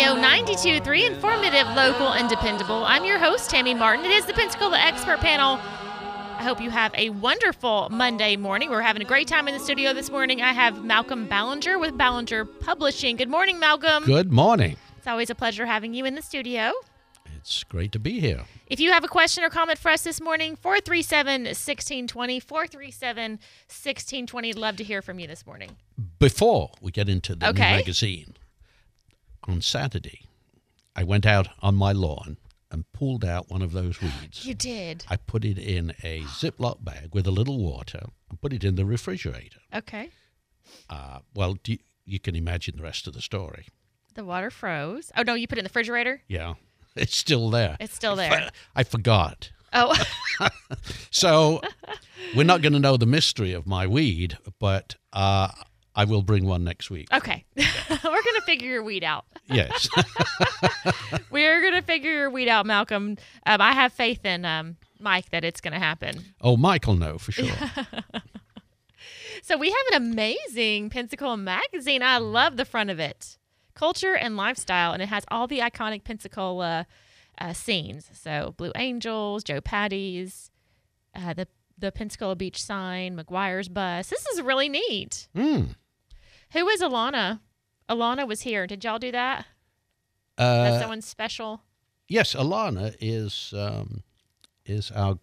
Radio 92.3, informative, local, and dependable. I'm your host, Tammy Martin. It is the Pensacola Expert Panel. I hope you have a wonderful Monday morning. We're having a great time in the studio this morning. I have Malcolm Ballinger with Ballinger Publishing. Good morning, Malcolm. Good morning. It's always a pleasure having you in the studio. It's great to be here. If you have a question or comment for us this morning, 437 1620, 437 1620. Love to hear from you this morning. Before we get into the Okay. new magazine, on Saturday, I went out on my lawn and pulled out one of those weeds. You did. I put it in a Ziploc bag with a little water and put it in the refrigerator. Okay. Uh, well, you, you can imagine the rest of the story. The water froze. Oh, no, you put it in the refrigerator? Yeah, it's still there. It's still there. I forgot. Oh, So we're not going to know the mystery of my weed, but uh, I will bring one next week. okay. We're going to figure your weed out. Yes. We're going to figure your weed out, Malcolm. Um, I have faith in um, Mike that it's going to happen. oh, Michael, know for sure. So we have an amazing Pensacola magazine. I love the front of it. Culture and lifestyle, and it has all the iconic Pensacola uh, scenes. So Blue Angels, Joe Patti's, uh, the the Pensacola Beach sign, McGuire's bus. This is really neat. Hmm. Who is Alana? Alana was here. Did y'all do that? That's Uh, someone special. yes, Alana is um, is our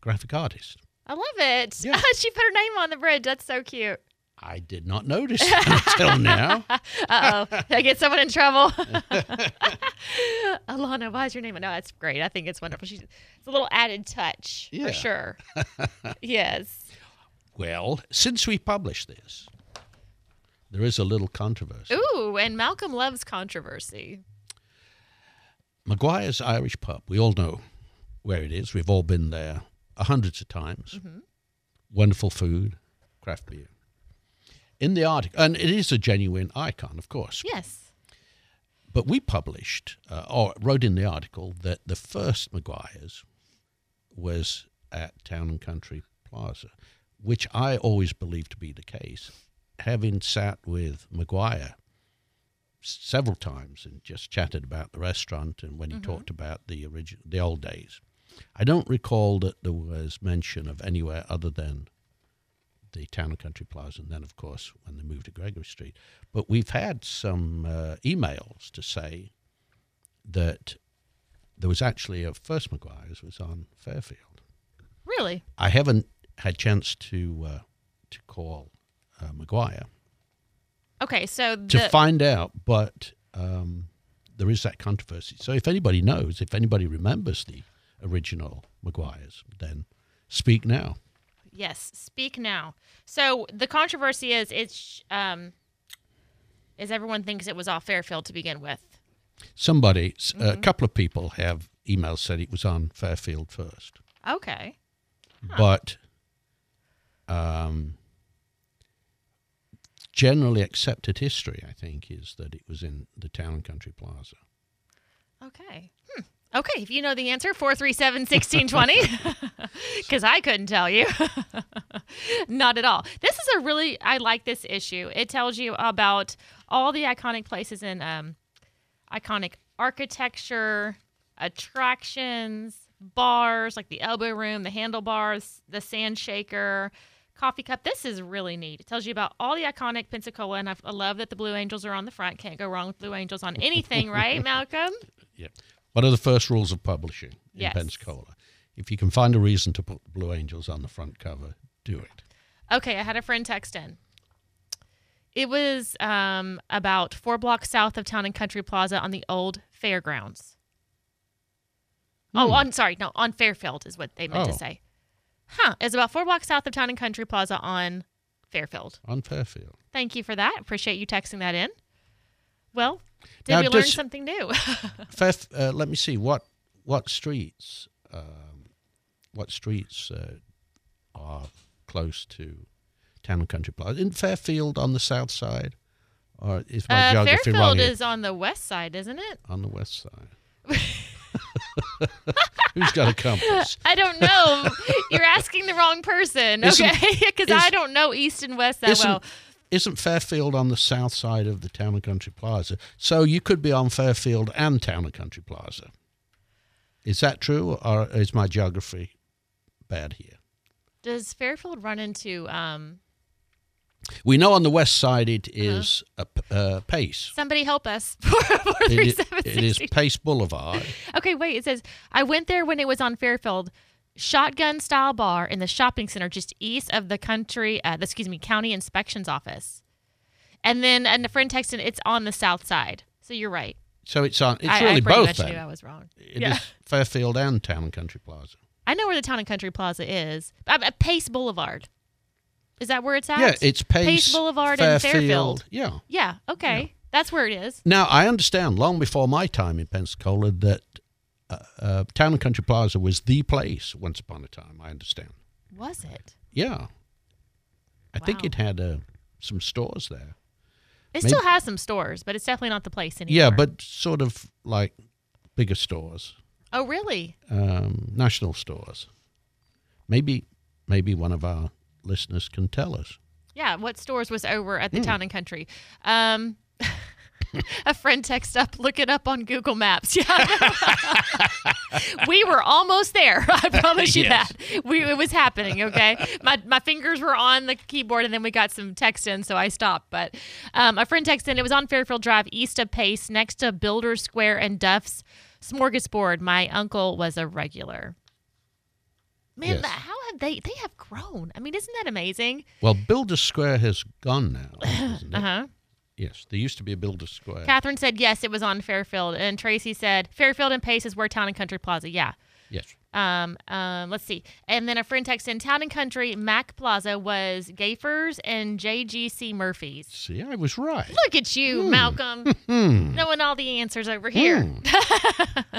graphic artist. I love it. Yeah. she put her name on the bridge. That's so cute. I did not notice until now. Uh oh. I get someone in trouble? Alana, why is your name? No, that's great. I think it's wonderful. She's it's a little added touch Yeah. for sure. yes. Well, since we published this, there is a little controversy. Ooh, and Malcolm loves controversy. McGuire's Irish Pub. We all know where it is. We've all been there hundreds of times. Wonderful food, craft beer. In the article, and it is a genuine icon, of course. Yes. But we published, uh, or wrote in the article, that the first McGuire's was at Town and Country Plaza, which I always believed to be the case. Having sat with McGuire several times and just chatted about the restaurant and when he talked about the original, the old days, I don't recall that there was mention of anywhere other than the Town and Country Plaza, and then, of course, when they moved to Gregory Street. But we've had some uh, emails to say that there was actually a first McGuire's was on Fairfield. Really? I haven't had chance to uh, to call uh, McGuire Okay, so to find out, but um, there is that controversy. So if anybody knows, if anybody remembers the original McGuire's, then speak now. Yes, speak now. So the controversy is it's um is everyone thinks it was off Fairfield to begin with. Somebody, a couple of people have emails said it was on Fairfield first. Okay. but um, generally accepted history, I think, is that it was in the Town and Country Plaza. Okay. Hmm. Okay, if you know the answer, 437 1620. Because I couldn't tell you. Not at all. This is a really, I like this issue. It tells you about all the iconic places and um, iconic architecture, attractions, bars like the Elbow Room, the Handlebars, the Sand Shaker, Coffee Cup. This is really neat. It tells you about all the iconic Pensacola, and I, I love that the Blue Angels are on the front. Can't go wrong with Blue Angels on anything, right, Malcolm? Yeah. What are the first rules of publishing in Yes. Pensacola? If you can find a reason to put Blue Angels on the front cover, do it. Okay, I had a friend text in. It was um, about four blocks south of Town and Country Plaza on the old fairgrounds. Oh, Hmm. on sorry, no, on Fairfield is what they meant to Oh. say. Huh? It's about four blocks south of Town and Country Plaza on Fairfield. On Fairfield. Thank you for that. Appreciate you texting that in. Well, did Now, we learn something new? Uh, let me see what what streets um, what streets uh, are close to Town and Country Plaza in Fairfield on the south side, or is my uh, geography wrong? Fairfield is on the west side, isn't it? on the west side. Who's got a compass? I don't know. You're asking the wrong person. Okay, because I don't know east and west that well. Isn't Fairfield on the south side of the Town and Country Plaza? So you could be on Fairfield and Town and Country Plaza. Is that true, or is my geography bad here? Does Fairfield run into um, We know on the west side it is Uh-huh. is a p uh, Pace. somebody help us? Four four It three is, seven it is. Pace Boulevard. Okay, wait. It says I went there when it was on Fairfield Shotgun Style Bar in the shopping center just east of the country. Uh, excuse me, county inspections office. And then and a friend texted, it's on the south side. So you're right. So it's on. It's I, really I both much knew I was wrong. It is yeah. Fairfield and Town and Country Plaza. I know where the Town and Country Plaza is. Uh, uh, Pace Boulevard. Is that where it's at? Yeah, it's Pace, Pace Boulevard and Fairfield. Yeah. Yeah. Okay. That's where it is. Now I understand. Long before my time in Pensacola, that uh, uh, Town and Country Plaza was the place once upon a time. I understand. Was it? Yeah, I think it had uh, some stores there. It Maybe- still has some stores, but it's definitely not the place anymore. Yeah, but sort of like bigger stores, oh, really? um, national stores. Maybe, maybe one of our listeners can tell us. Yeah, what stores was over at the town and country? Um, a friend text up, look it up on Google Maps. Yeah, we were almost there. I promise you Yes. that. We it was happening. Okay, my my fingers were on the keyboard, and then we got some text in, so I stopped. But um, a friend texted in. It was on Fairfield Drive, east of Pace, next to Builder Square and Duff's Smorgasbord. My uncle was a regular. Man, Yes. how have they? They have grown. I mean, isn't that amazing? Well, Builder Square has gone now, Uh it? huh. Yes, there used to be a Builder Square. Catherine said yes, it was on Fairfield, and Tracy said Fairfield and Pace is where Town and Country Plaza. Yeah. yes. Um. Um. Let's see. And then a friend texted in Town and Country Mac Plaza was Gayfers and JGC Murphy's. See, I was right. Look at you, Malcolm, Hmm. knowing all the answers over here. Hmm.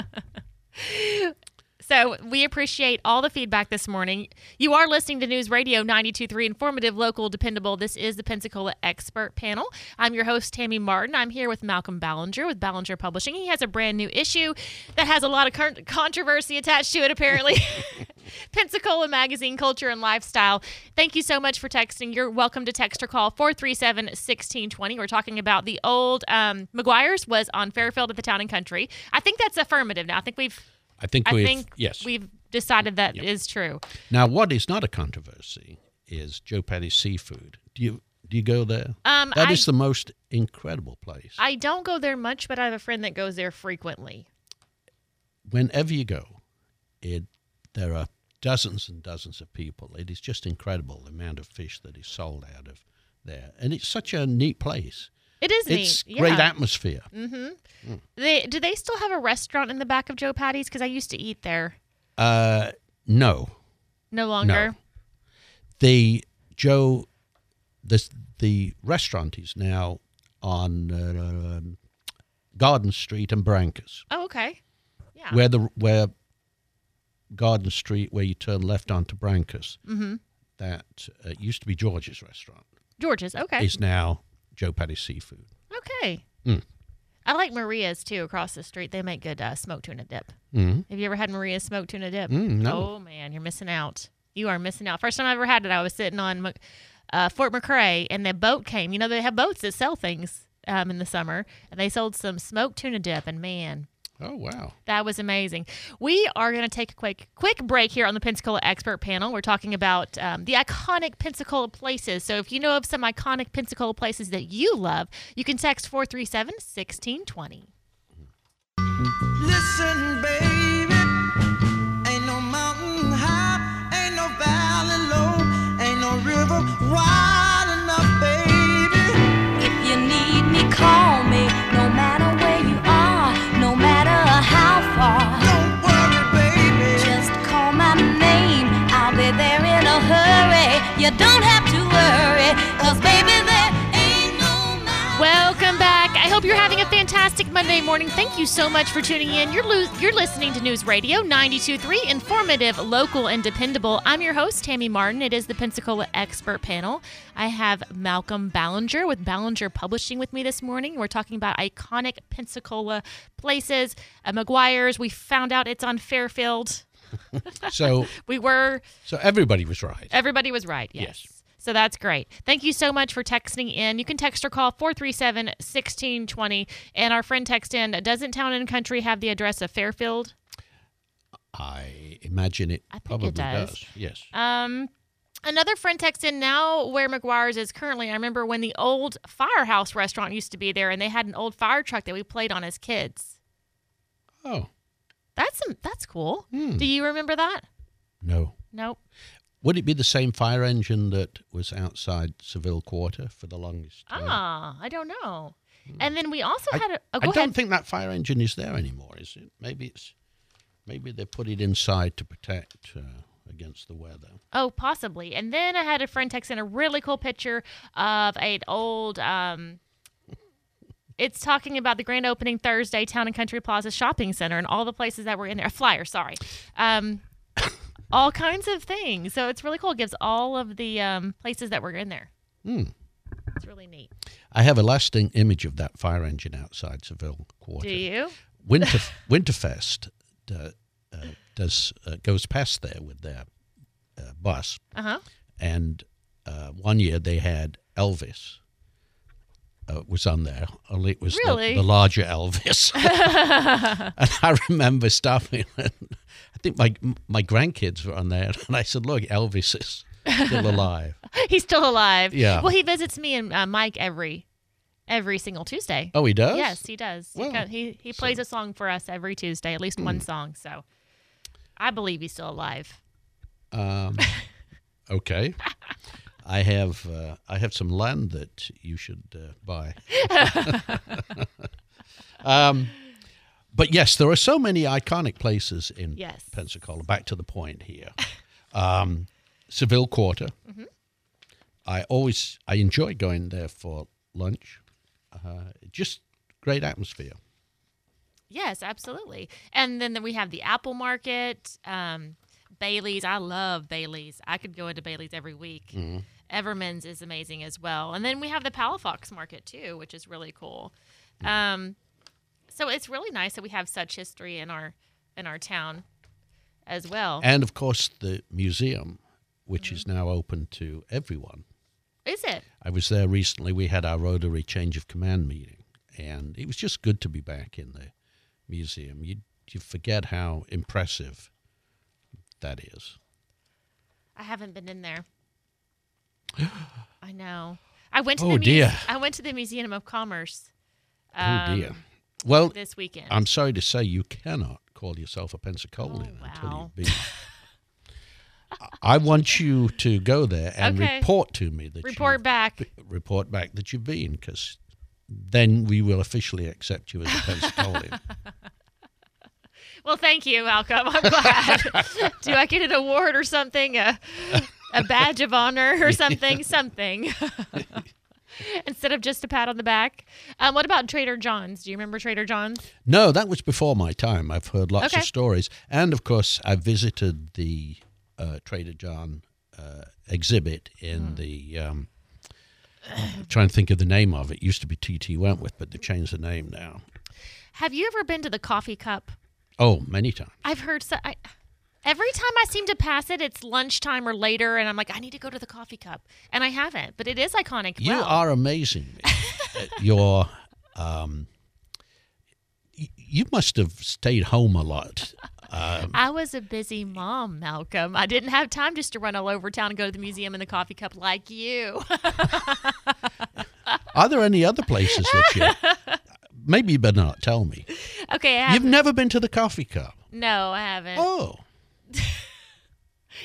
So we appreciate all the feedback this morning. You are listening to News Radio 92.3, informative, local, dependable. This is the Pensacola Expert Panel. I'm your host, Tammy Martin. I'm here with Malcolm Ballinger with Ballinger Publishing. He has a brand new issue that has a lot of con- controversy attached to it, apparently. Pensacola Magazine, Culture and Lifestyle. Thank you so much for texting. You're welcome to text or call 437 1620. We're talking about the old um, McGuire's was on Fairfield at the Town and Country. I think that's affirmative now. I think we've I think I we've think yes. we've decided that is true. Now, what is not a controversy is Joe Patti's Seafood. Do you do you go there? Um, That I, is the most incredible place. I don't go there much, but I have a friend that goes there frequently. Whenever you go, it there are dozens and dozens of people. It is just incredible the amount of fish that is sold out of there, and it's such a neat place. It is It's neat. great yeah. atmosphere. They do they still have a restaurant in the back of Joe Patti's? Because I used to eat there. Uh, no, No longer. the Joe, this the restaurant is now on uh, Garden Street and Brancas. Oh, okay. Yeah. where the where Garden Street, where you turn left onto Brancas, mm-hmm. that uh, used to be George's restaurant, George's. Okay. is now Joe Patti's Seafood. okay. Mm. I like Maria's too across the street. They make good uh, smoked tuna dip. Mm. Have you ever had Maria's smoked tuna dip? Mm, no. Oh man, you're missing out. You are missing out. First time I ever had it, I was sitting on uh, Fort McRee, and the boat came. You know they have boats that sell things um, in the summer, and they sold some smoked tuna dip, and man, Oh wow! that was amazing. We are going to take a quick quick break here on the Pensacola Expert Panel. We're talking about um, the iconic Pensacola places. So if you know of some iconic Pensacola places that you love, you can text 437 1620. Listen, baby, ain't no mountain high, ain't no valley low, ain't no river wide fantastic Monday morning. Thank you so much for tuning in. You're lo- you're listening to News Radio 92.3, informative, local, and dependable. I'm your host, Tammy Martin. It is the Pensacola Expert Panel. I have Malcolm Ballinger with Ballinger Publishing with me this morning. We're talking about iconic Pensacola places. Uh, McGuire's, we found out it's on Fairfield. So We were, so everybody was right. everybody was right. Yes. Yes. So that's great. Thank you so much for texting in. You can text or call 437 1620. And our friend text in Doesn't Town and Country have the address of Fairfield? I imagine it I think probably it does. does. Yes. Um, another friend texted in now where McGuire's is currently. I remember when the old Firehouse restaurant used to be there, and they had an old fire truck that we played on as kids. Oh That's that's cool. Hmm. Do you remember that? no. Nope. Would it be the same fire engine that was outside Seville Quarter for the longest time? Ah, I don't know. And then we also I, had a. Oh, I don't ahead. think that fire engine is there anymore. Is it? Maybe it's maybe they put it inside to protect uh, against the weather. Oh, possibly. And then I had a friend text in a really cool picture of an old. Um, it's talking about the grand opening Thursday, Town and Country Plaza Shopping Center, and all the places that were in there. A flyer, sorry. Um, all kinds of things. So it's really cool. It gives all of the um, places that were in there. Hmm. It's really neat. I have a lasting image of that fire engine outside Seville Quarter. Do you? Winter Winterfest uh, uh, does uh, goes past there with their uh, bus, Uh huh. and uh, one year they had Elvis. Uh, was on there, only it was the- Really? the, larger Elvis. and I remember stopping. And I think my my grandkids were on there, and I said, "Look, Elvis is still alive." He's still alive. Yeah. Well, he visits me and uh, Mike every every single Tuesday. Oh, he does. Yes, he does. He Well, co- he he plays a song for us every Tuesday, at least Hmm. one song. So I believe he's still alive. Um, okay. I have uh, I have some land that you should uh, buy. um, but yes, there are so many iconic places in Yes. Pensacola. Back to the point here, um, Seville Quarter. Mm-hmm. I always I enjoy going there for lunch. Uh, just great atmosphere. Yes, absolutely. And then we have the Apple Market, um, Bailey's. I love Bailey's. I could go into Bailey's every week. Mm-hmm. Everman's is amazing as well. And then we have the Palafox Market too, which is really cool. Mm. Um, so it's really nice that we have such history in our in our town as well. And of course, the museum, which Mm-hmm. is now open to everyone. is it? I was there recently. We had our Rotary change of command meeting, and it was just good to be back in the museum. You you forget how impressive that is. I haven't been in there. I know. I went to Oh, the dear. I went to the Museum of Commerce. oh dear. um, Well, This weekend. I'm sorry to say you cannot call yourself a Pensacolian Oh, until you've been. I want you to go there and Okay. report to me that Report back. report back that you've been, because then we will officially accept you as a Pensacolian. Well, thank you, Malcolm. I'm glad. Do I get an award or something? A, a badge of honor or something? Something. Instead of just a pat on the back. Um, what about Trader John's? Do you remember Trader John's? No, that was before my time. I've heard lots Okay. of stories, and of course, I visited the uh, Trader John uh, exhibit Hmm. in the. Um, trying to think of the name of it. Used to be TT Wentworth, but they've changed the name now. Have you ever been to the coffee cup? Oh, many times. I've heard so. I, every time I seem to pass it, it's lunchtime or later, and I'm like, I need to go to the coffee cup, and I haven't. But it is iconic. You are amazing. Your, um, you must have stayed home a lot. Um, I was a busy mom, Malcolm. I didn't have time just to run all over town and go to the museum and the coffee cup like you. are there any other places that you? Maybe you better not tell me. okay, You've never been to the coffee cup. no, I haven't. Oh.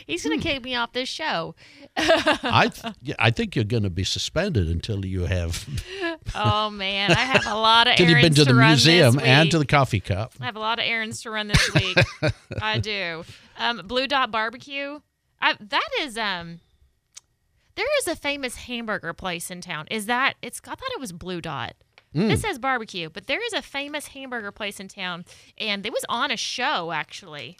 He's Hmm. gonna kick me off this show. I th- I think you're going to be suspended until you have Oh man, I have a lot of errands you've been to the museum and to the coffee cup. I have a lot of errands to run this week. I do. Um, Blue Dot Barbecue. I, that is um. There is a famous hamburger place in town. Is that it's? I thought it was Blue Dot. Hmm. This says barbecue, but there is a famous hamburger place in town, and it was on a show actually,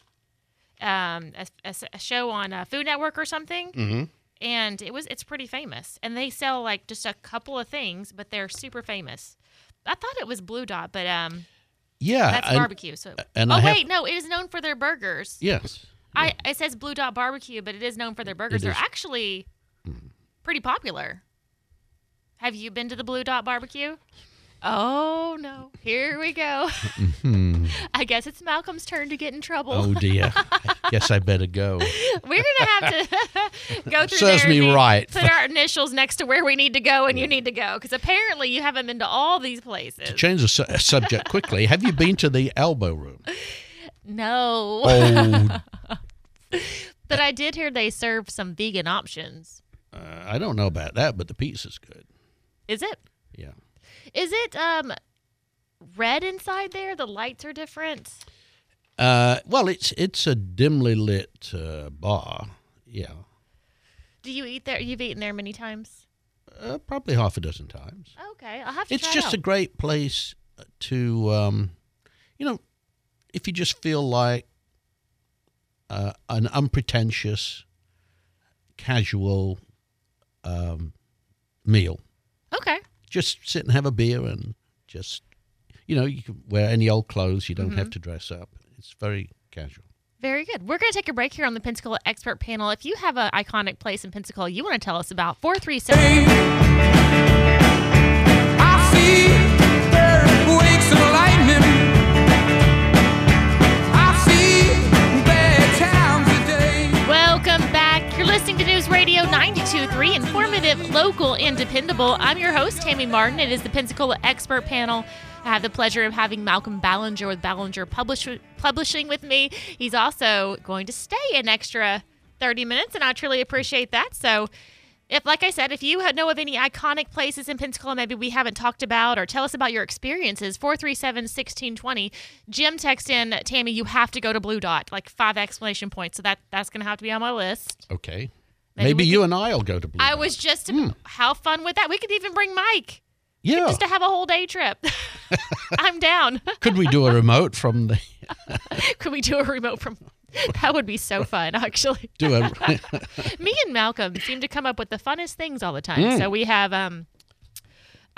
um, a, a- a show on uh, Food Network or something. Mm-hmm. And it was it's pretty famous, and they sell like just a couple of things, but they're super famous. I thought it was Blue Dot, but um, Yeah, that's and- barbecue. So, and oh I have- wait, no, it is known for their burgers. yes, I it says Blue Dot Barbecue, but it is known for their burgers. They're actually pretty popular. Have you been to the Blue Dot Barbecue? Oh no! Here we go. I guess it's Malcolm's turn to get in trouble. Oh dear. Guess I better go. We're gonna have to go through. Serves me right. Put our initials next to where we need to go, and you need to go because apparently you haven't been to all these places. To change the su- subject quickly. Have you been to the elbow room? No, Oh, but I did hear they serve some vegan options. uh, I don't know about that, but the pizza's good. Is it? Yeah. Is it um red inside there? The lights are different. Uh, well, it's it's a dimly lit uh, bar. Yeah, Do you eat there? You've eaten there many times. uh, probably half a dozen times. Okay, I'll have to. It's try it just a great place to, um, you know, if you just feel like uh, an unpretentious, casual um, meal just sit and have a beer and just, you know, you can wear any old clothes. You don't mm-hmm. have to dress up. It's very casual. Very good. We're going to take a break here on the Pensacola Expert Panel. If you have an iconic place in Pensacola you want to tell us about, 437. 437- Radio 92.3, informative, local, and dependable. I'm your host, Tammy Martin. It is the Pensacola Expert Panel. I have the pleasure of having Malcolm Ballinger with Ballinger Publish- Publishing with me. He's also going to stay an extra 30 minutes, and I truly appreciate that. So, if, like I said, if you know of any iconic places in Pensacola maybe we haven't talked about, or tell us about your experiences, 437 1620. Jim text in, Tammy, you have to go to Blue Dot, like five exclamation points. So that that's going to have to be on my list. Okay. Maybe Maybe, you and I'll go to Blue I was just, Hmm. how fun would that? We could even bring Mike Yeah. just to have a whole day trip. I'm down. Could we do a remote from the Could we do a remote from? That would be so fun, actually. do a Me and Malcolm seem to come up with the funnest things all the time. Mm. So we have um,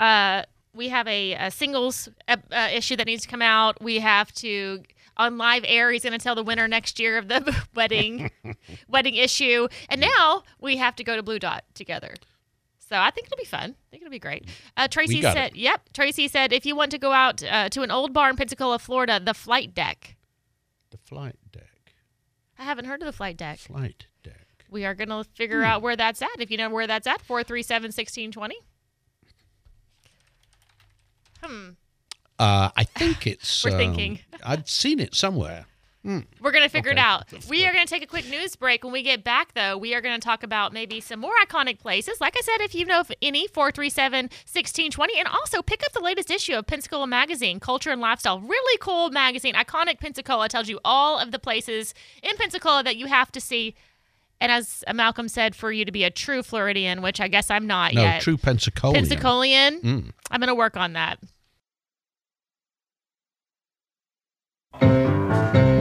uh, we have a, a singles uh, uh, issue that needs to come out. We have to on live air. He's going to tell the winner next year of the wedding wedding issue, and now we have to go to Blue Dot together. So I think it'll be fun. I think it'll be great. Uh, Tracy said, "Yep." Tracy said, "If you want to go out uh, to an old bar in Pensacola, Florida, the Flight Deck." the flight deck. I haven't heard of the Flight Deck. Flight deck. We are going to figure Hmm. out where that's at. If you know where that's at, 437 1620. Hmm. Uh, I think it's. We're um, thinking. I'd seen it somewhere. We're going to figure it out. We are going to take a quick news break. When we get back, though, we are going to talk about maybe some more iconic places. Like I said, if you know of any, 437 1620. And also pick up the latest issue of Pensacola Magazine, Culture and Lifestyle. Really cool magazine. Iconic Pensacola tells you all of the places in Pensacola that you have to see. And as Malcolm said, for you to be a true Floridian, which I guess I'm not yet, No, yet. true Pensacolian. Pensacolian. Mm. I'm going to work on that. Sugar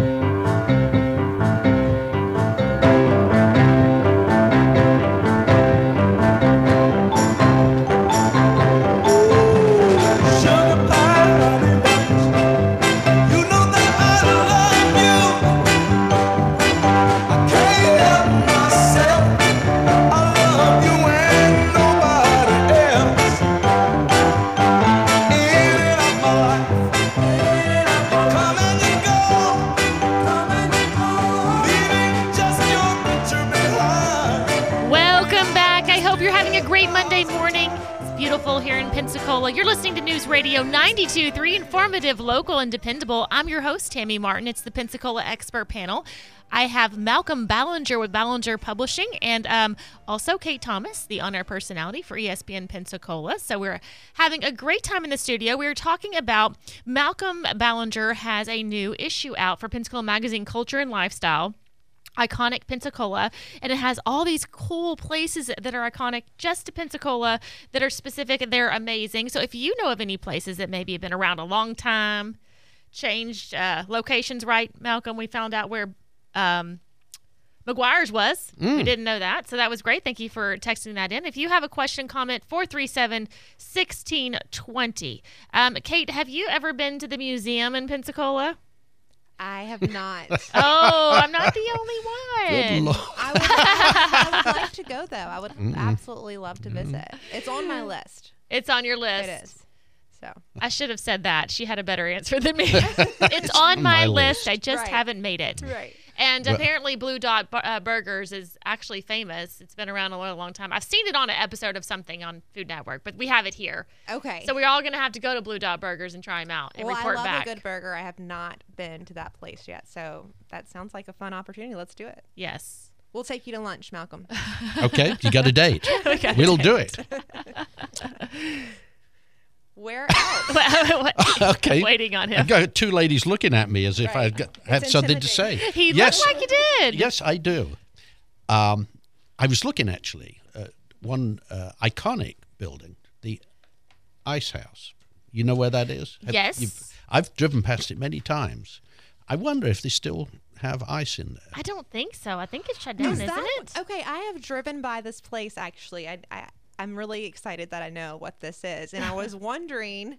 local, and dependable. I'm your host, Tammy Martin. It's the Pensacola Expert Panel. I have Malcolm Ballinger with Ballinger Publishing and um, also Kate Thomas, the on air personality for ESPN Pensacola. So we're having a great time in the studio. We are talking about Malcolm Ballinger has a new issue out for Pensacola Magazine Culture and Lifestyle iconic Pensacola, and it has all these cool places that are iconic just to Pensacola that are specific and they're amazing. So if you know of any places that maybe have been around a long time, changed uh, locations, right, Malcolm? We found out where um, McGuire's was. We didn't know that. So that was great. Thank you for texting that in. If you have a question, comment 437 1620. Um, Kate, have you ever been to the museum in Pensacola? I have not. Oh, I'm not the only Good one. lord. I would, I would like to go though. I would absolutely love to visit. It's on my list. It's on your list. It is. So I should have said that. She had a better answer than me. it's on my, my list. list. I just Right. haven't made it. right. And Well- apparently, Blue Dot uh, Burgers is actually famous. It's been around a long, long time. I've seen it on an episode of something on Food Network, but we have it here. Okay. So we're all going to have to go to Blue Dot Burgers and try them out and well, I report love back. a good burger. I have not been to that place yet, so that sounds like a fun opportunity. Let's do it. yes. We'll take you to lunch, Malcolm. Okay, you got a date. we'll do it. Where else? Okay. Waiting on him. I him. got two ladies looking at me as if Right. I got, had something to say. He yes, looked like he did. yes, I do. Um, I was looking actually at one uh, iconic building, the Ice House. You know where that is? Have- Yes. you've- I've driven past it many times. I wonder if they still have ice in there. I don't think so. I think it's shut down, Is isn't that- it? Okay, I have driven by this place actually. I, I I'm really excited that I know what this is, and I was wondering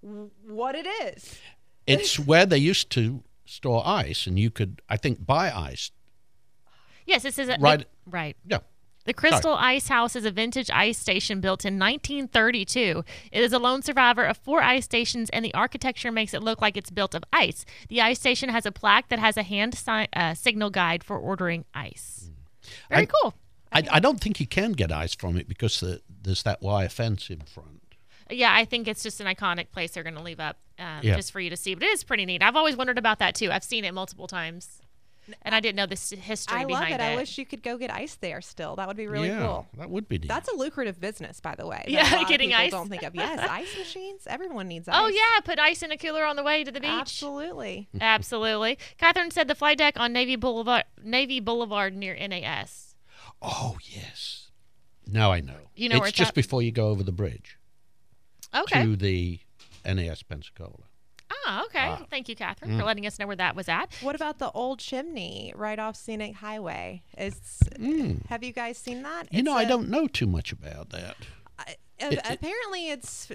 what it is. It's where they used to store ice, and you could, I think, buy ice. Yes, this is a, Right. right. Yeah. The Crystal Ice House is a vintage ice station built in 1932. It is a lone survivor of four ice stations, and the architecture makes it look like it's built of ice. The ice station has a plaque that has a hand si- uh, signal guide for ordering ice. Very I- cool. I, I don't think you can get ice from it because the, there's that wire fence in front. Yeah, I think it's just an iconic place they're going to leave up um, Yeah. just for you to see. But it is pretty neat. I've always wondered about that too. I've seen it multiple times, and I didn't know the s- history I love it. it. I wish you could go get ice there still. That would be really yeah, cool. that would be neat. That's a lucrative business, by the way. Yeah, a lot of getting people ice. Don't think of yes, ice machines. Everyone needs ice. oh yeah, put ice in a cooler on the way to the beach. absolutely. Absolutely. Catherine said the flight deck on Navy Boulevard, Navy Boulevard near NAS. Oh yes. Now I know. You know it's where it's just at? before you go over the bridge Okay. to the NAS Pensacola. Ah, okay. Ah. Thank you, Catherine, mm. for letting us know where that was at. What about the old chimney right off Scenic Highway? Is mm. have you guys seen that? You It's know, I a- don't know too much about that. I- It- it- apparently it's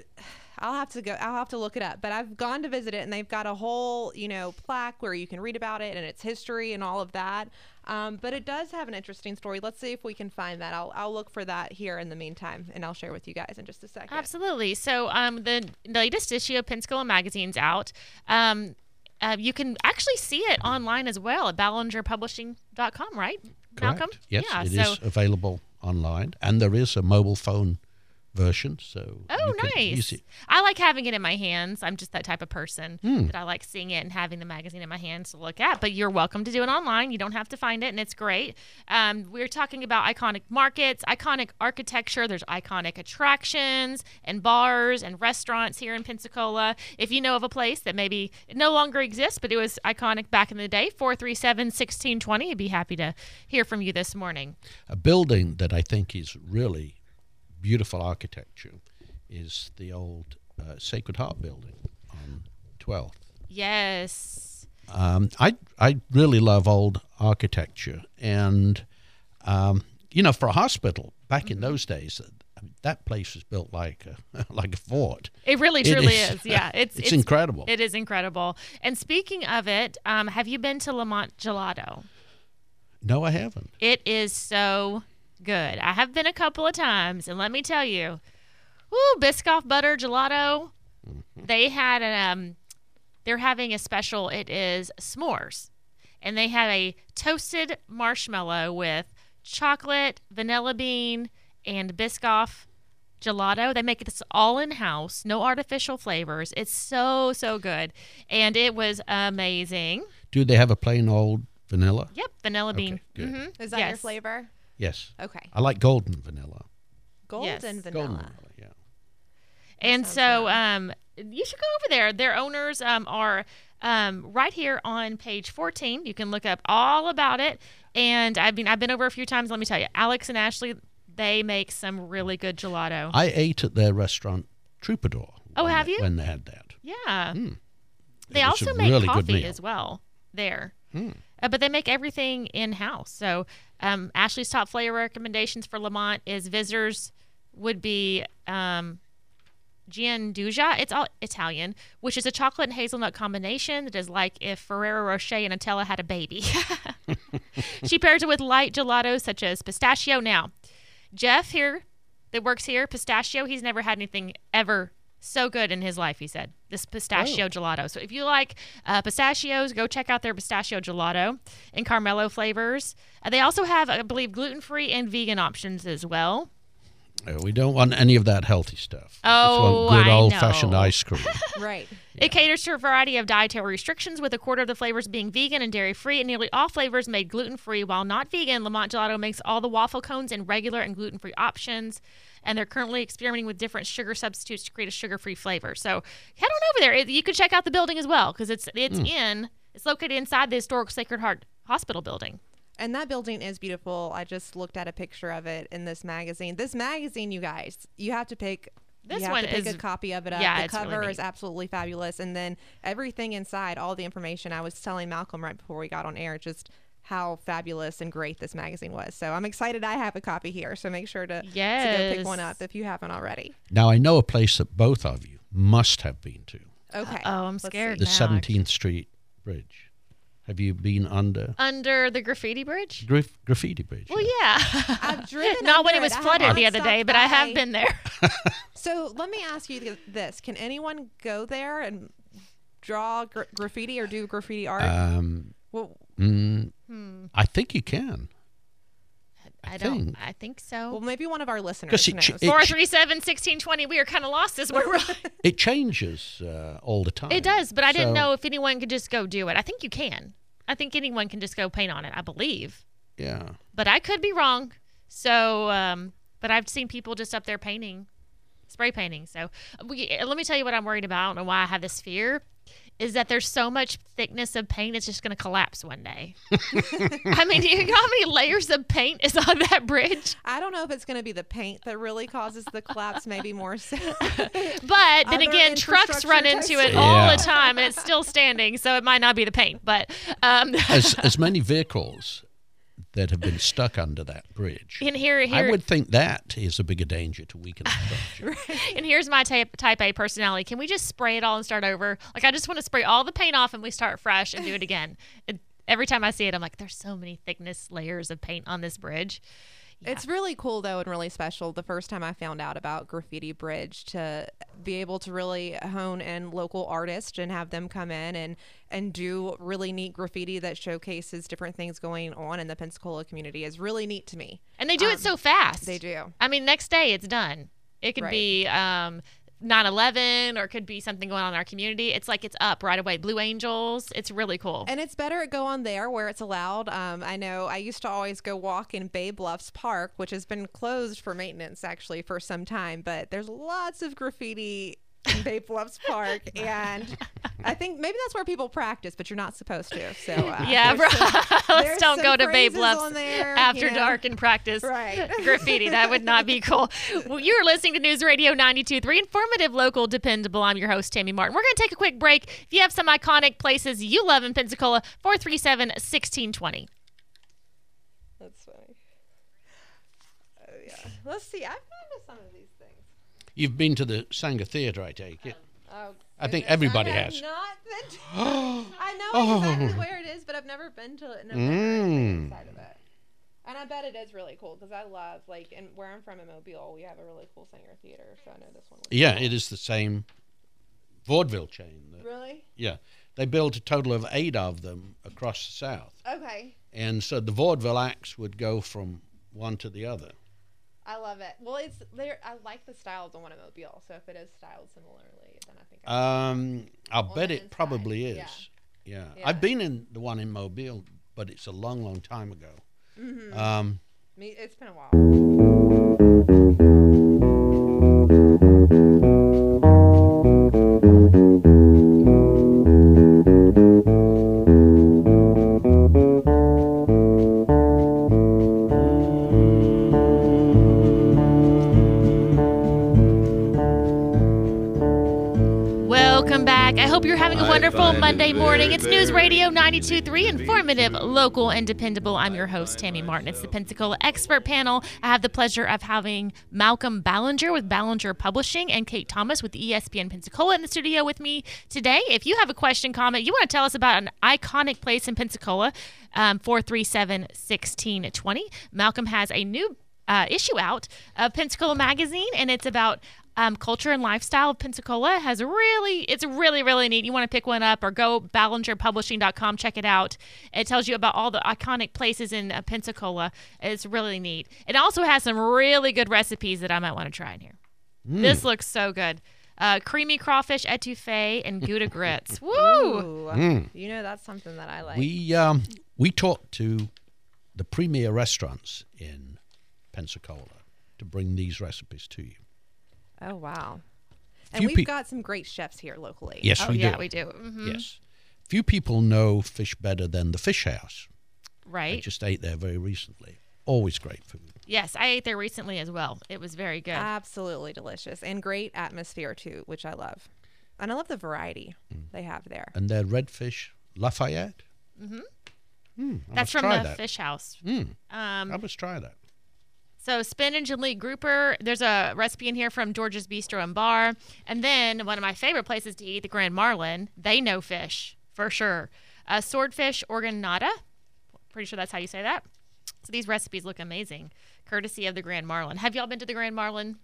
I'll have to go I'll have to look it up but I've gone to visit it and they've got a whole you know plaque where you can read about it and its history and all of that um, but it does have an interesting story let's see if we can find that I'll, I'll look for that here in the meantime and I'll share with you guys in just a second Absolutely. So, um, the latest issue of Pensacola Magazine's out. Um, uh, you can actually see it online as well at ballingerpublishing.com, right? Malcolm? Correct. Yes, yeah. it is so, available online, and there is a mobile phone version. So Oh, nice. I like having it in my hands. I'm just that type of person Hmm. that I like seeing it and having the magazine in my hands to look at. But you're welcome to do it online. You don't have to find it, and it's great. Um, we're talking about iconic markets, iconic architecture. There's iconic attractions and bars and restaurants here in Pensacola. If you know of a place that maybe it no longer exists, but it was iconic back in the day, 437 1620, I'd be happy to hear from you this morning. A building that I think is really beautiful architecture is the old uh, Sacred Heart building on 12th. Yes. Um, I I really love old architecture, and um, you know, for a hospital back Mm-hmm. in those days, I mean, that place was built like a, like a fort. It really It truly is. is. Yeah, it's, It's incredible. It is incredible. And speaking of it, um, have you been to Lamont Gelato? No, I haven't. It is so good. I have been a couple of times, and let me tell you, woo, Biscoff butter gelato. They had um, they're having a special. It is s'mores, and they have a toasted marshmallow with chocolate, vanilla bean, and Biscoff gelato. They make this all in house, no artificial flavors. It's so so good, and it was amazing. Do they have a plain old vanilla? Yep, vanilla bean. Okay, good. Mhm. is that your flavor Yes. okay I like golden vanilla. golden Yes. vanilla Golden vanilla, yeah. And so um, you should go over there. Their owners um, are um, right here on page 14. You can look up all about it. And I mean, I've been over a few times. Let me tell you, Alex and Ashley, they make some really good gelato. I ate at their restaurant Troubadour. Oh, have they- you? When they had that. yeah. They. It was also make really coffee. As well there. Uh, but they make everything in house. So um, Ashley's top flavor recommendations for Lamont is visitors would be um, Gianduja. It's all Italian, which is a chocolate and hazelnut combination that is like if Ferrero Rocher and Nutella had a baby. she pairs it with light gelatos such as pistachio. Now, Jeff here, that works here, pistachio, he's never had anything ever so good in his life, he said. This pistachio gelato. So if you like uh, pistachios, go check out their pistachio gelato in Carmelo flavors. Uh, they also have, I believe, gluten free and vegan options as well. Uh, we don't want any of that healthy stuff. Oh, we want good old fashioned ice cream. Right. It caters to a variety of dietary restrictions, with a quarter of the flavors being vegan and dairy free, and nearly all flavors made gluten free. While not vegan, Lamont Gelato makes all the waffle cones in regular and gluten free options. And they're currently experimenting with different sugar substitutes to create a sugar free flavor. So head on over there. You can check out the building as well because it's it's in it's located inside the historic Sacred Heart Hospital building. And that building is beautiful. I just looked at a picture of it in this magazine. This magazine, you guys, you have to pick. This you have one to pick is- a copy of it up. yeah, the it's really cover neat. is absolutely fabulous, and then everything inside, all the information. I was telling Malcolm right before we got on air, just how fabulous and great this magazine was. So I'm excited. I have a copy here, so make sure to, to go pick one up if you haven't already. now, I know a place that both of you must have been to Okay. Oh, I'm Let's scared. the now, 17th Street Bridge. Have you been under Under the graffiti bridge? Graf- Graffiti Bridge? Well, yeah. I've driven Not when it was flooded not the other day, stopped but I have been there. So let me ask you this: Can anyone go there and draw gra- graffiti or do graffiti art? Um, well, mm, Hmm. I think you can. I don't. think. I think so. well, maybe one of our listeners it knows. ch- it- Four three seven sixteen twenty. We are kind of lost as we're. It changes uh, all the time. it does, but I didn't know if anyone could just go do it. I think you can. I think anyone can just go paint on it. I believe, Yeah. but I could be wrong. So, um, but I've seen people just up there painting, spray painting. So, we, let me tell you what I'm worried about. I don't know why I have this fear. Is that there's so much thickness of paint, it's just going to collapse one day. I mean, you know how many layers of paint is on that bridge? I don't know if it's going to be the paint that really causes the collapse. Maybe more so. But then again, trucks run into it types. all the time, and it's still standing, so it might not be the paint. But um, As, as many vehicles that have been stuck under that bridge. and here, I would think that is a bigger danger to weaken the structure. and here's my type type A personality. Can we just spray it all and start over? Like I just want to spray all the paint off and we start fresh and do it again. It, every time I see it, I'm like, there's so many thickness layers of paint on this bridge. It's really cool though and really special. The first time I found out about Graffiti Bridge to be able to really hone in local artists and have them come in and and do really neat graffiti that showcases different things going on in the Pensacola community is really neat to me. And they do it so fast. they do. I mean, next day it's done. It could Right. be um, 9/11 or could be something going on in our community. It's like it's up right away. Blue Angels. It's really cool. And it's better to go on there where it's allowed. Um, I know I used to always go walk in Bay Bluffs Park, which has been closed for maintenance actually for some time, but there's lots of graffiti in Bay Bluffs Park. And I think maybe that's where people practice, but you're not supposed to. So, uh, yeah, bro. some- Let's don't go to Bay Bluffs there, after you know. dark and practice Right. graffiti. That would not be cool. Well, you're listening to News Radio 92.3, informative, local, dependable. I'm your host, Tammy Martin. We're going to take a quick break. If you have some iconic places you love in Pensacola, 437 1620. That's funny. Oh, yeah. Let's see. I've been to some of these things. You've been to the Saenger Theatre, I take it. Oh, I think everybody have has. Not been to- I know exactly where it is, but I've never been to it. And I've Mm. inside of it. And I bet it is really cool because I love like, and where I'm from in Mobile, we have a really cool Saenger Theater, so I know this one. Yeah, cool. it is the same vaudeville chain. that- Really? Yeah. They built a total of eight of them across the South. Okay. And so the vaudeville acts would go from one to the other. I love it. Well, it's there. I like the style of the one in Mobile. So if it is styled similarly, then I think. I Um, I'll bet it inside, probably is. yeah. Yeah. Yeah. I've been in the one in Mobile, but it's a long, long time ago. Mm-hmm. Um, Me, it's been a while. Wonderful Monday morning. It's News Radio 92.3, informative, local, and dependable. I'm your host, Tammy Martin. It's the Pensacola Expert Panel. I have the pleasure of having Malcolm Ballinger with Ballinger Publishing and Kate Thomas with ESPN Pensacola in the studio with me today. If you have a question, comment, you want to tell us about an iconic place in Pensacola, um, 437 1620. Malcolm has a new uh, issue out of Pensacola Magazine, and it's about um, culture and lifestyle of Pensacola. It has really, it's really, really neat. You want to pick one up or go ballingerpublishing.com, check it out. It tells you about all the iconic places in uh, Pensacola. It's really neat. It also has some really good recipes that I might want to try in here. This looks so good. Uh, creamy crawfish etouffee and Gouda grits. Woo! Ooh, You know, that's something that I like. We um, we talked to the premier restaurants in Pensacola to bring these recipes to you. Oh, wow. And Few we've peop- got some great chefs here locally. Yes, Oh, we yeah, do. we do. Mhm. Yes. Few people know fish better than the Fish House. Right. I Right? just ate there very recently. Always great food. yes, I ate there recently as well. It was very good. Absolutely delicious and great atmosphere too, which I love. And I love the variety Mm. they have there. And their redfish Lafayette. Mm-hmm. Mm, I That's must from try the that. Fish House. Mm, Um, I must try that. So spinach and leek grouper. There's a recipe in here from George's Bistro and Bar. And then one of my favorite places to eat, the Grand Marlin. They know fish for sure. Uh, swordfish organata. Pretty sure that's how you say that. So these recipes look amazing, courtesy of the Grand Marlin. Have y'all been to the Grand Marlin?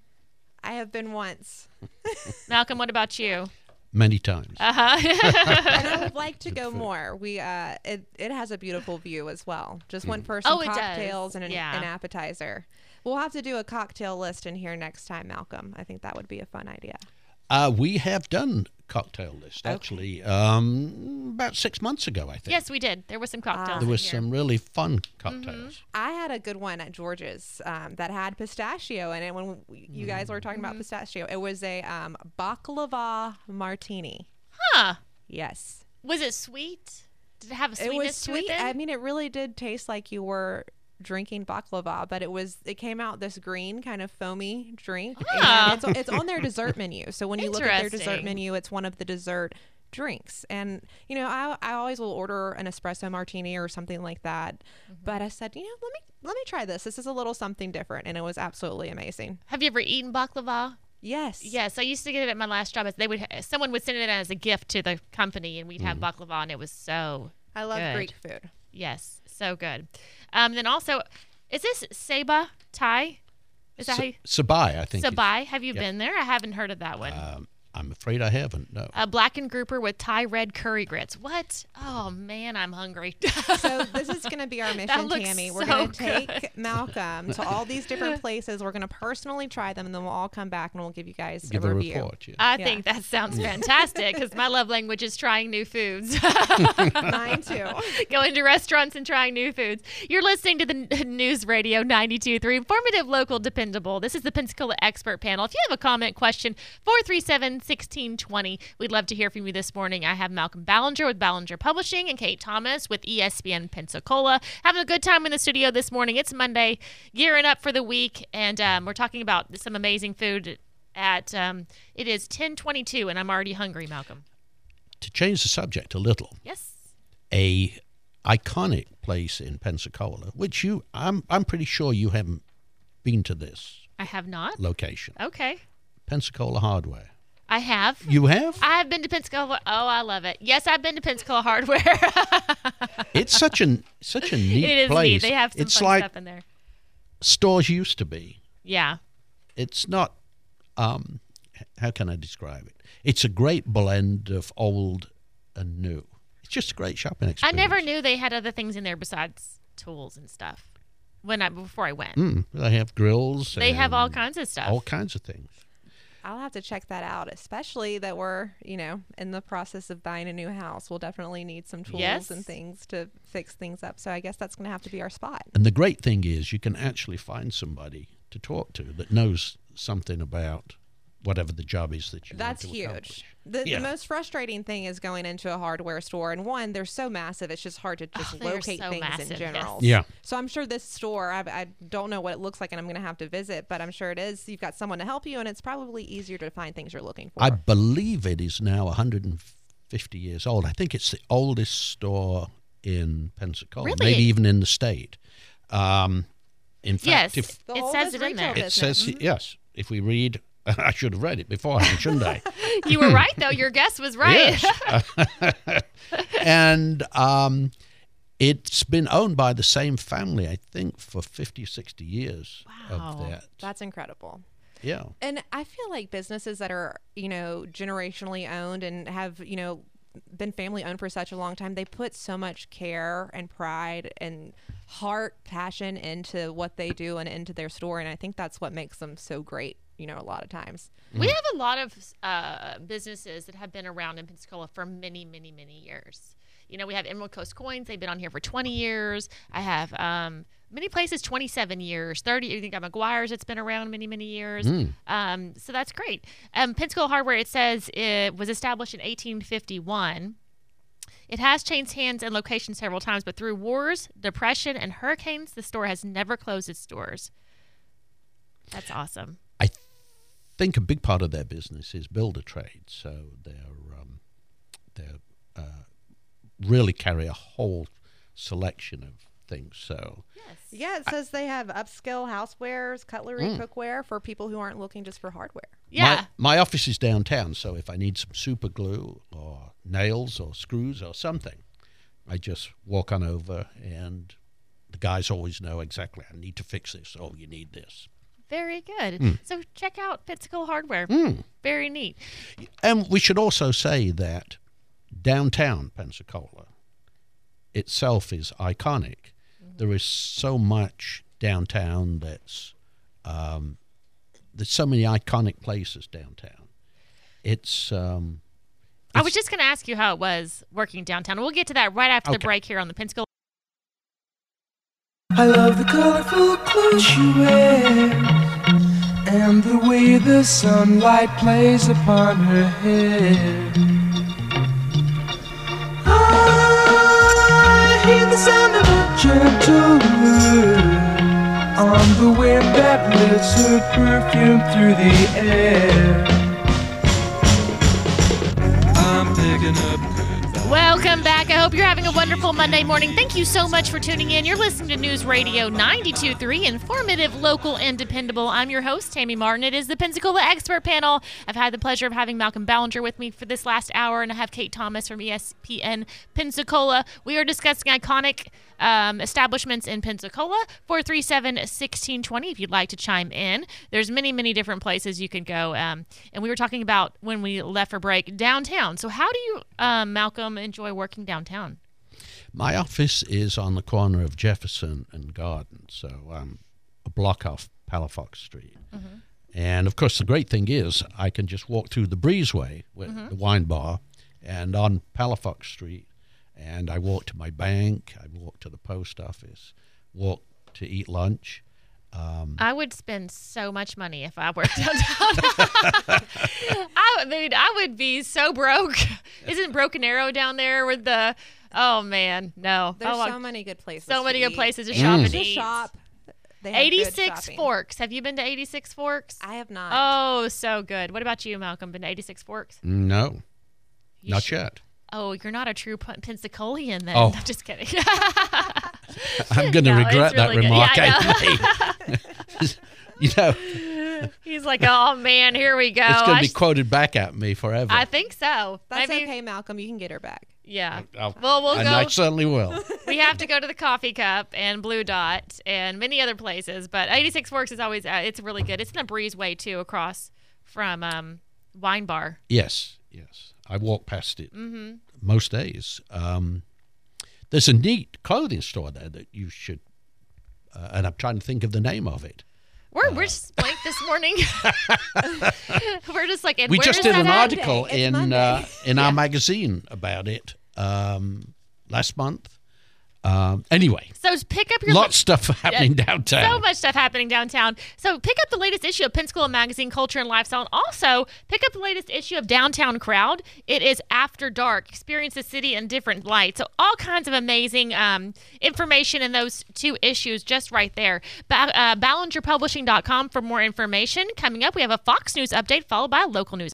I have been once. Malcolm, what about you? Many times. Uh huh. and I would like to go more. We uh, it it has a beautiful view as well. Just went for some Oh, it does. cocktails and an, Yeah. an appetizer. We'll have to do a cocktail list in here next time, Malcolm. I think that would be a fun idea. Uh, we have done cocktail list actually um, about six months ago. I think. yes, we did. There were some cocktails. There was some really fun cocktails. I had a good one at George's um, that had pistachio in it. When we- you guys were talking Mm-hmm. about pistachio, it was a um, baklava martini. Huh? Yes, Was it sweet? Did it have a sweetness it sweetness was sweet. to it? then? I mean, it really did taste like you were drinking baklava, but it was it came out this green kind of foamy drink. Ah. And it's, it's on their dessert menu. So when you look at their dessert menu, it's one of the dessert drinks. And you know, I I always will order an espresso martini or something like that. Mm-hmm. But I said, you know, let me let me try this. This is a little something different, and it was absolutely amazing. Have you ever eaten baklava? Yes. Yes, I used to get it at my last job. As they would someone would send it as a gift to the company, and we'd have baklava, and it was so I love Good. Greek food. yes, so good. Um, then also, is this Seba Thai? Is that how you, Sabai, I think. Sabai? Have you yeah. been there? I haven't heard of that one. Um, I'm afraid I haven't. No. a blackened grouper with Thai red curry grits. What? Oh man, I'm hungry. So this is going to be our mission, looks Tammy. We're so going to take Malcolm to all these different places. We're going to personally try them, and then we'll all come back and we'll give you guys Give a a review. report. Yeah. I Yeah. think that sounds fantastic because my love language is trying new foods. Mine too. going to restaurants and trying new foods. You're listening to the News Radio 92.3, informative, local, dependable. This is the Pensacola Expert Panel. If you have a comment, question, 437-1620. We'd love to hear from you this morning. I have Malcolm Ballinger with Ballinger Publishing and Kate Thomas with ESPN Pensacola. Having a good time in the studio this morning. It's Monday, gearing up for the week, and um, we're talking about some amazing food at, um, it is 1022, and I'm already hungry, Malcolm. To change the subject a little, Yes. a iconic place in Pensacola, which you, I'm, I'm pretty sure you haven't been to this I have not. location. Okay. Pensacola Hardware. I have. You have? I have been to Pensacola. Oh, I love it. Yes, I've been to Pensacola Hardware. It's such an such a neat it is place. neat. They have some it's fun like stuff in there. stores used to be. Yeah. It's not. Um, how can I describe it? It's a great blend of old and new. It's just a great shopping experience. I never knew they had other things in there besides tools and stuff. When I before I went, Mm, they have grills. they have all kinds of stuff. all kinds of things. I'll have to check that out, especially that we're, you know, in the process of buying a new house. We'll definitely need some tools Yes. and things to fix things up. So I guess that's going to have to be our spot. And the great thing is, you can actually find somebody to talk to that knows something about whatever the job is that you That's want to huge. The, Yeah. the most frustrating thing is going into a hardware store, and one, they're so massive, it's just hard to just they are locate so things massive, in yes. general. Yeah. So I'm sure this store, I, I don't know what it looks like, and I'm going to have to visit, but I'm sure it is. You've got someone to help you, and it's probably easier to find things you're looking for. I believe it is now 150 years old. I think it's the oldest store in Pensacola, Really? maybe even in the state. Um, in Yes, fact, if it says it in there. it business. says yes, if we read, I should have read it beforehand, shouldn't I? You were right, though. Your guess was right. Yes. and um, it's been owned by the same family, I think, for 50, 60 years Wow. of that. That's incredible. Yeah. And I feel like businesses that are, you know, generationally owned and have, you know, been family owned for such a long time, they put so much care and pride and heart, passion into what they do and into their store. And I think that's what makes them so great, you know, a lot of times. We have a lot of uh, businesses that have been around in Pensacola for many, many, many years. You know, we have Emerald Coast Coins. They've been on here for 20 years. I have um, many places 27 years, 30. You think got McGuire's It's been around many, many years. Um, so that's great. Um, Pensacola Hardware, it says it was established in 1851. It has changed hands and location several times, but through wars, depression, and hurricanes, the store has never closed its doors. That's awesome. I think a big part of their business is builder trade. So they're, um, they're uh, really carry a whole selection of things. So yes, Yeah, it says they have upscale housewares, cutlery, Mm. cookware for people who aren't looking just for hardware. Yeah. My, my office is downtown, so if I need some super glue or nails or screws or something, I just walk on over and the guys always know exactly I need to fix this. Oh, you need this. Very good. Hmm. So check out Pensacola Hardware. Very neat. And we should also say that downtown Pensacola itself is iconic. There is so much downtown that's um, there's so many iconic places downtown. It's um, I was just going to ask you how it was working downtown. We'll get to that right after the break here on the Pensacola. I love the colorful clothes she wears and the way the sunlight plays upon her hair. I hear the sound of a gentle word on the wind that lifts her perfume through the air. I'm picking up Welcome back. I hope you're having a wonderful Monday morning. Thank you so much for tuning in. You're listening to News Radio 92.3, informative, local, and dependable. I'm your host, Tammy Martin. It is the Pensacola Expert Panel. I've had the pleasure of having Malcolm Ballinger with me for this last hour, and I have Kate Thomas from ESPN Pensacola. We are discussing iconic um, establishments in Pensacola. 437-1620 if you'd like to chime in. There's many, many different places you can go. Um, and we were talking about when we left for break downtown. So how do you, um, Malcolm, enjoy working downtown? My office is on the corner of Jefferson and Garden, so I'm a block off Palafox Street. And of course, the great thing is I can just walk through the breezeway with the wine bar and on Palafox Street, and I walk to my bank, I walk to the post office, walk to eat lunch. Um, I would spend so much money if I worked downtown. I mean, I would be so broke. Isn't Broken Arrow down there with the? Oh man, no. There's Oh, so many good places. so to many good eat. places to mm. shop and To eat. shop. They have good 86. Forks. Have you been to 86 Forks? I have not. Oh, so good. What about you, Malcolm? Been to 86 Forks? No, You not should- yet. Oh, you're not a true Pen- Pensacolian then. Oh. I'm just kidding. I'm going to No, regret it's that really good. remark Yeah, I made. you know, He's like, oh man, here we go. it's going to be sh- quoted back at me forever. I think so. That's Maybe, okay, Malcolm. You can get her back. Yeah. I'll- Well, we'll and go. I certainly will. we have to go to the Coffee Cup and Blue Dot and many other places. But 86 Forks is always uh, it's really good. It's in a breezeway too across from um, Wine Bar. Yes, yes. I walk past it most days. Um, there's a neat clothing store there that you should, uh, and I'm trying to think of the name of it. We're we're just blank this morning. we're just like, we just did an article in uh, in our magazine about it um, last month. Um, anyway, So pick up your lots of stuff happening downtown. So much stuff happening downtown. So pick up the latest issue of Pensacola Magazine, Culture and Lifestyle, and also pick up the latest issue of Downtown Crowd. It is After Dark. Experience the city in different lights. So all kinds of amazing um, information in those two issues, just right there. Ba- uh, BallingerPublishing.com for more information. Coming up, we have a Fox News update followed by a local news.